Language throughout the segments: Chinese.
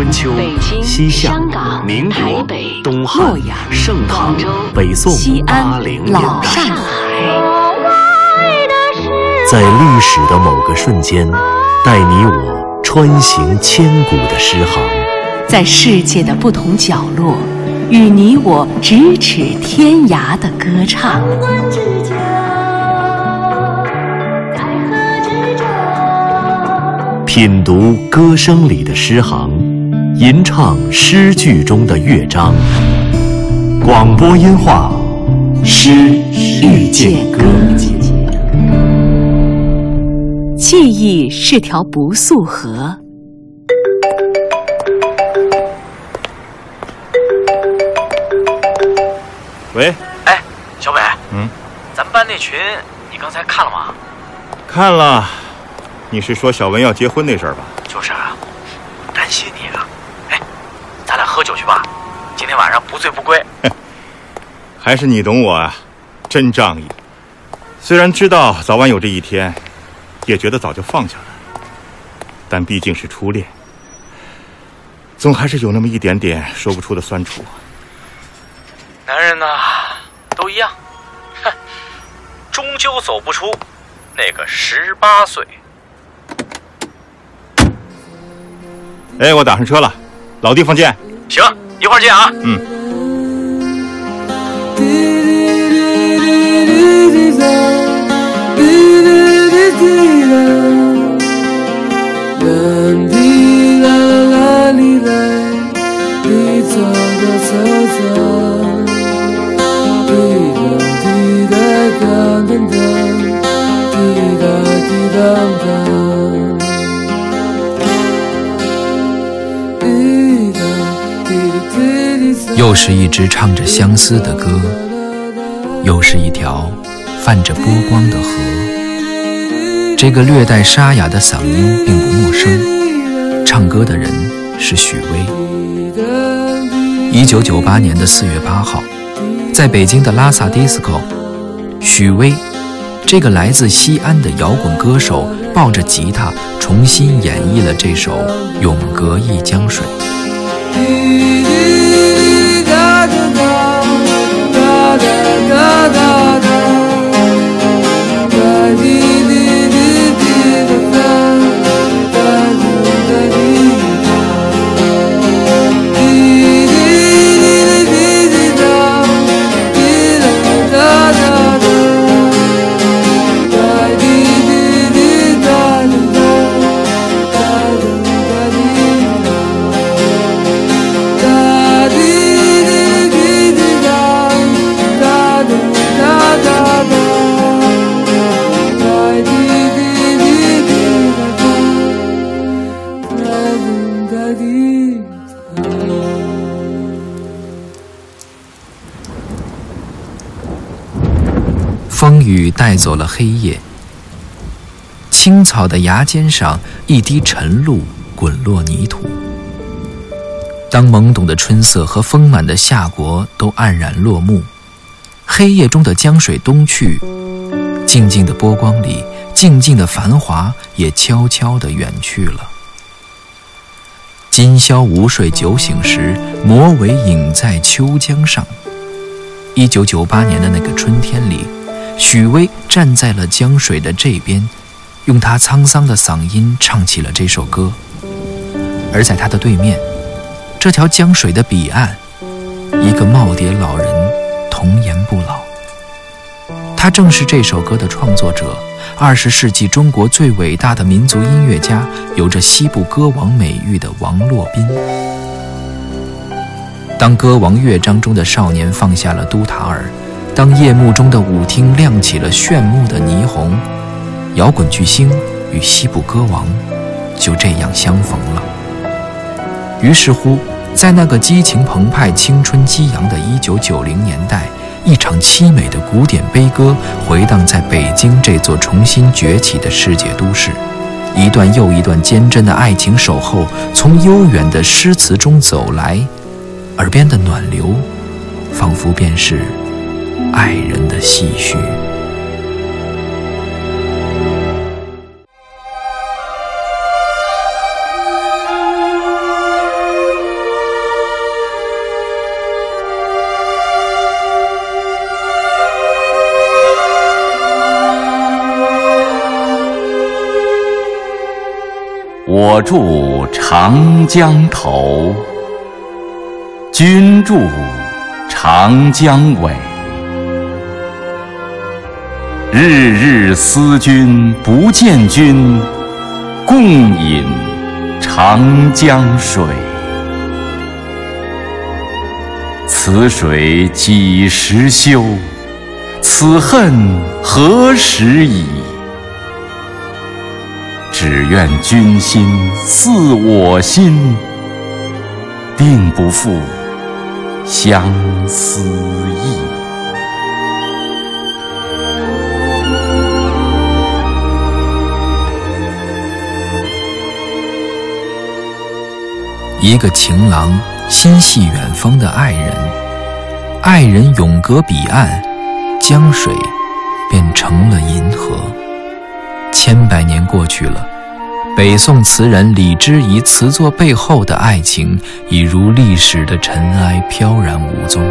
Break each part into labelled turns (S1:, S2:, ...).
S1: 春秋、西夏、民国、东汉、盛唐、北宋、八零年代，在历史的某个瞬间，带你我穿行千古的诗行；
S2: 在世界的不同角落，与你我咫尺天涯的歌唱。
S1: 品读歌声里的诗行，吟唱诗句中的乐章。广播音画，诗遇见歌。
S2: 记忆是条不速河。
S3: 喂，
S4: 哎，小北，
S3: 嗯，
S4: 咱们班那群，你刚才看了吗？
S3: 看了。你是说小文要结婚那事儿吧？
S4: 就是啊，喝酒去吧，今天晚上不醉不归。
S3: 还是你懂我啊，真仗义。虽然知道早晚有这一天，也觉得早就放下了，但毕竟是初恋，总还是有那么一点点说不出的酸楚。
S4: 男人呐，都一样，哼，终究走不出那个十八岁。
S3: 哎，我打上车了，老地方见。
S4: 行，一会儿见啊。
S3: 嗯。
S5: 又是一支唱着相思的歌，又是一条泛着波光的河。这个略带沙哑的嗓音并不陌生，唱歌的人是许巍。一九九八年的四月八号，在北京的拉萨迪斯科，许巍，这个来自西安的摇滚歌手，抱着吉他重新演绎了这首《永隔一江水》。风带走了黑夜，青草的芽尖上一滴晨露滚落泥土。当懵懂的春色和丰满的夏国都黯然落幕，黑夜中的江水东去，静静的波光里，静静的繁华也悄悄地远去了。今宵无睡酒醒时，魔为影在秋江上。一九九八年的那个春天里。许巍站在了江水的这边，用他沧桑的嗓音唱起了这首歌。而在他的对面，这条江水的彼岸，一个耄耋老人童颜不老。他正是这首歌的创作者，二十世纪中国最伟大的民族音乐家，有着西部歌王美誉的王洛宾。当歌王乐章中的少年放下了都塔尔。当夜幕中的舞厅亮起了炫目的霓虹，摇滚巨星与西部歌王就这样相逢了。于是乎，在那个激情澎湃、青春激扬的一九九零年代，一场凄美的古典悲歌回荡在北京这座重新崛起的世界都市，一段又一段坚贞的爱情守候从悠远的诗词中走来，耳边的暖流，仿佛便是。爱人的唏嘘。
S1: 我住长江头君住长江尾。日日思君不见君，共饮长江水。此水几时休？此恨何时已？只愿君心似我心，定不负相思意。
S5: 一个情郎心系远方的爱人，爱人永隔彼岸，江水便成了银河。千百年过去了，北宋词人李之仪词作背后的爱情已如历史的尘埃飘然无踪，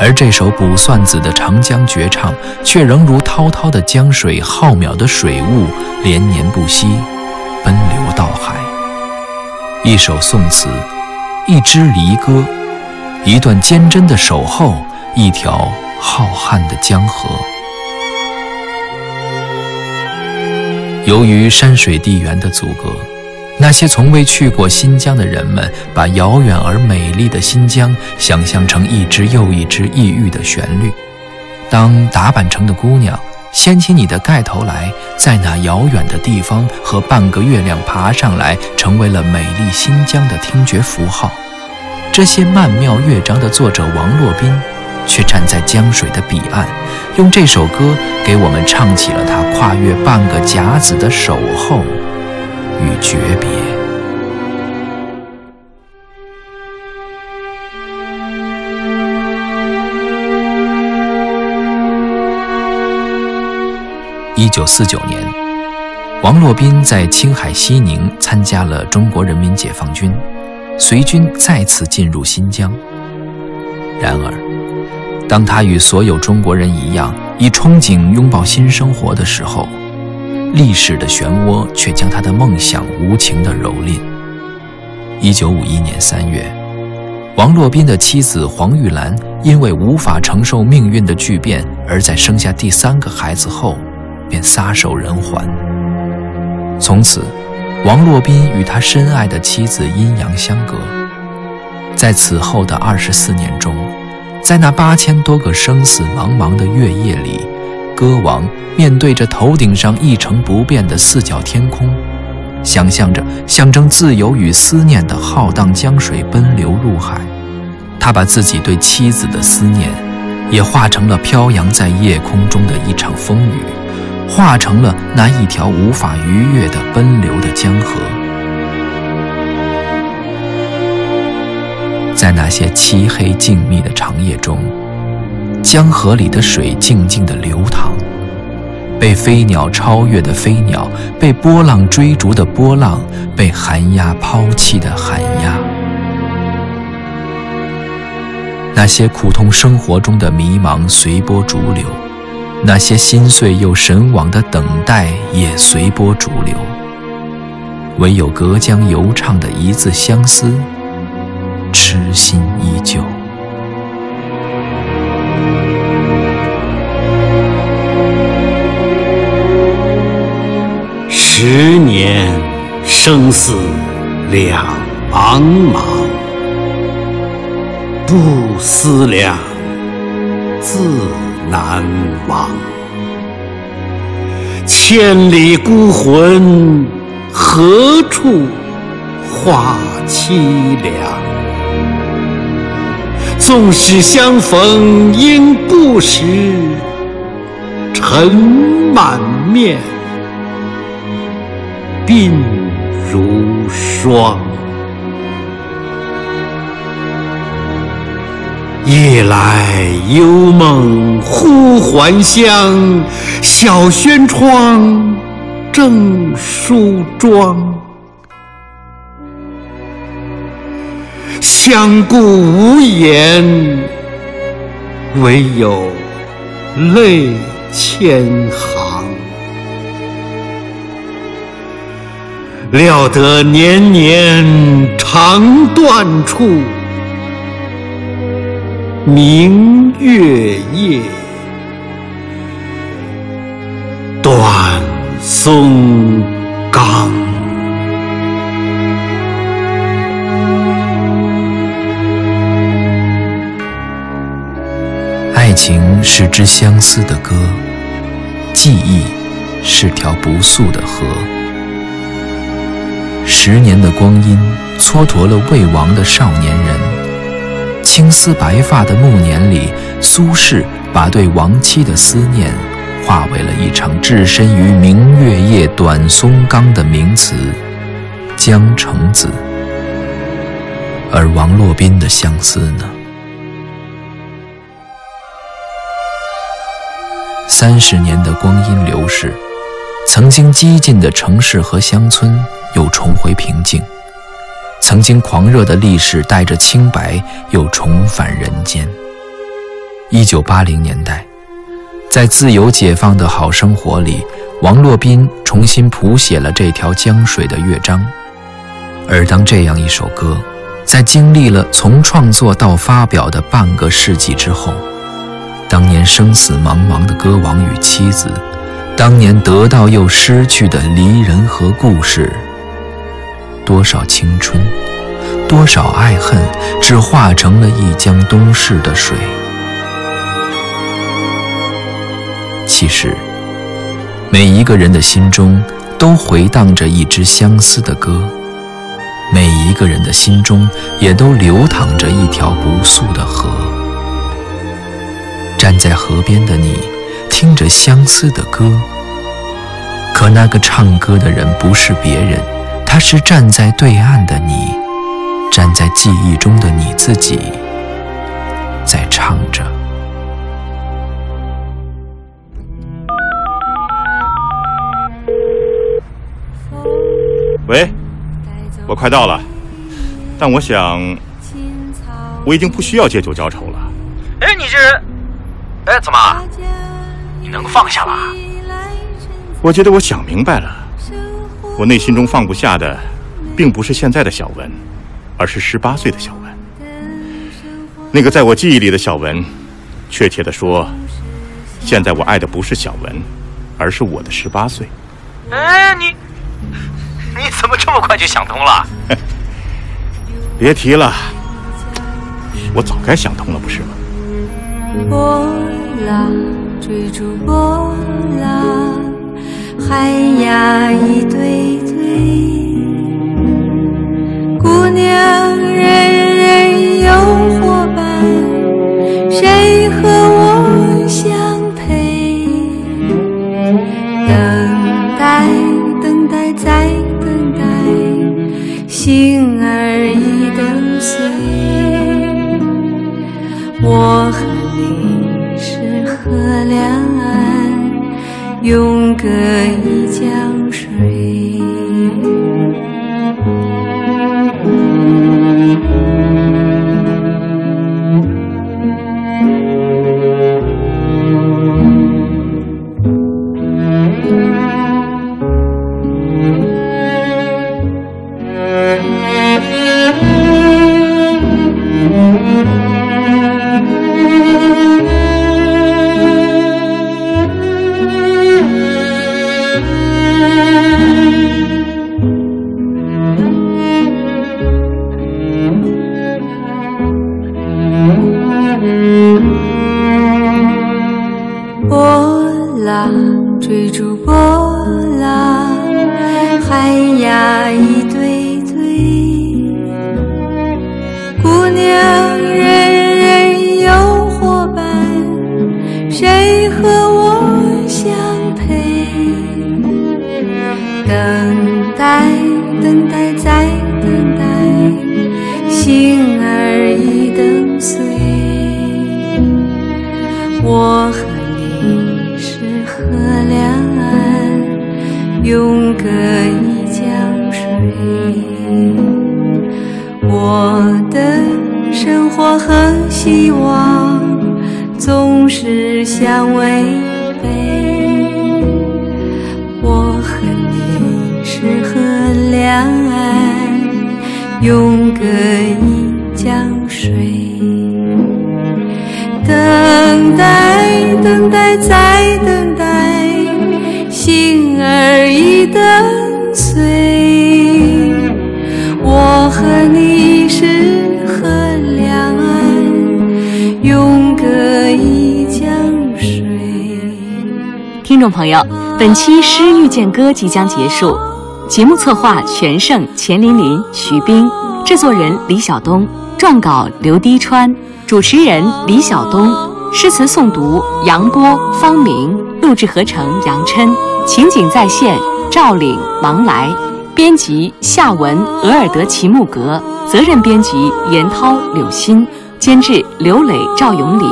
S5: 而这首卜算子的长江绝唱，却仍如滔滔的江水、浩渺的水雾，连年不息，奔流到海。一首宋词，一支离歌，一段坚贞的守候，一条浩瀚的江河。由于山水地缘的阻隔，那些从未去过新疆的人们，把遥远而美丽的新疆想象成一支又一支异域的旋律。当打扮成的姑娘。掀起你的盖头来，在那遥远的地方和半个月亮爬上来，成为了美丽新疆的听觉符号。这些曼妙乐章的作者王洛宾，却站在江水的彼岸，用这首歌给我们唱起了他跨越半个甲子的守候与诀别。一九四九年，王洛宾在青海西宁参加了中国人民解放军，随军再次进入新疆。然而，当他与所有中国人一样，以憧憬拥抱新生活的时候，历史的漩涡却将他的梦想无情地蹂躏。一九五一年三月，王洛宾的妻子黄玉兰因为无法承受命运的巨变，而在生下第三个孩子后。撒手人寰。从此，王洛宾与他深爱的妻子阴阳相隔。在此后的二十四年中，在那八千多个生死茫茫的月夜里，歌王面对着头顶上一成不变的四角天空，想象着象征自由与思念的浩荡江水奔流入海。他把自己对妻子的思念，也化成了飘扬在夜空中的一场风雨。化成了那一条无法逾越的奔流的江河，在那些漆黑静谧的长夜中，江河里的水静静的流淌，被飞鸟超越的飞鸟，被波浪追逐的波浪，被寒鸦抛弃的寒鸦，那些苦痛生活中的迷茫随波逐流。那些心碎又神往的等待也随波逐流，唯有隔江犹唱的一字相思，痴心依旧。
S6: 十年生死两茫茫，不思量，自。难忘，千里孤魂，何处话凄凉？纵使相逢应不识，尘满面，鬓如霜。夜来幽梦忽还乡，小轩窗正梳妆。相顾无言，唯有泪千行。料得年年肠断处，明月夜，断松冈。
S5: 爱情是支相思的歌，记忆是条不速的河。十年的光阴蹉跎了未亡的少年人，青丝白发的暮年里，苏轼把对亡妻的思念化为了一场置身于明月夜、短松冈的名词——江城子。而王洛宾的相思呢？三十年的光阴流逝，曾经激进的城市和乡村又重回平静，曾经狂热的历史带着清白又重返人间。一九八零年代，在自由解放的好生活里，王洛宾重新谱写了这条江水的乐章。而当这样一首歌，在经历了从创作到发表的半个世纪之后，当年生死茫茫的歌王与妻子，当年得到又失去的离人和故事，多少青春，多少爱恨，只化成了一江东逝的水。其实，每一个人的心中都回荡着一支相思的歌，每一个人的心中也都流淌着一条不速的河。站在河边的你，听着相思的歌。可那个唱歌的人不是别人，他是站在对岸的你，站在记忆中的你自己，在唱着。
S3: 喂，我快到了，但我想我已经不需要借酒浇愁了。
S4: 哎，你这人，哎，怎么？你能放下了？
S3: 我觉得我想明白了，我内心中放不下的，并不是现在的小文，而是十八岁的小文。那个在我记忆里的小文，确切的说，现在我爱的不是小文，而是我的十八岁。
S4: 哎，你你怎么这么快就想通了？
S3: 别提了，我早该想通了，不是吗？
S7: 波浪追逐波浪，海呀江一江水。等待，等待，再等待，心儿已等碎。我和你是河两岸，永隔一江水。
S2: 听众朋友，本期《诗遇见歌》即将结束。节目策划：全胜、钱琳琳、徐冰，制作人李晓东，撰稿刘滴川，主持人李晓东，诗词诵读杨波、方明，录制合成杨琛，情景再现赵岭、王来，编辑夏文、额尔德齐木格，责任编辑严涛、柳鑫，监制刘磊、赵永礼。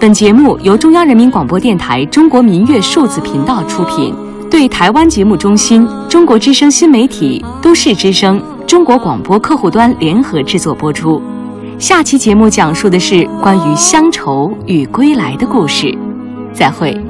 S2: 本节目由中央人民广播电台中国民乐数字频道出品。对台湾节目中心、中国之声新媒体、都市之声、中国广播客户端联合制作播出。下期节目讲述的是关于乡愁与归来的故事。再会。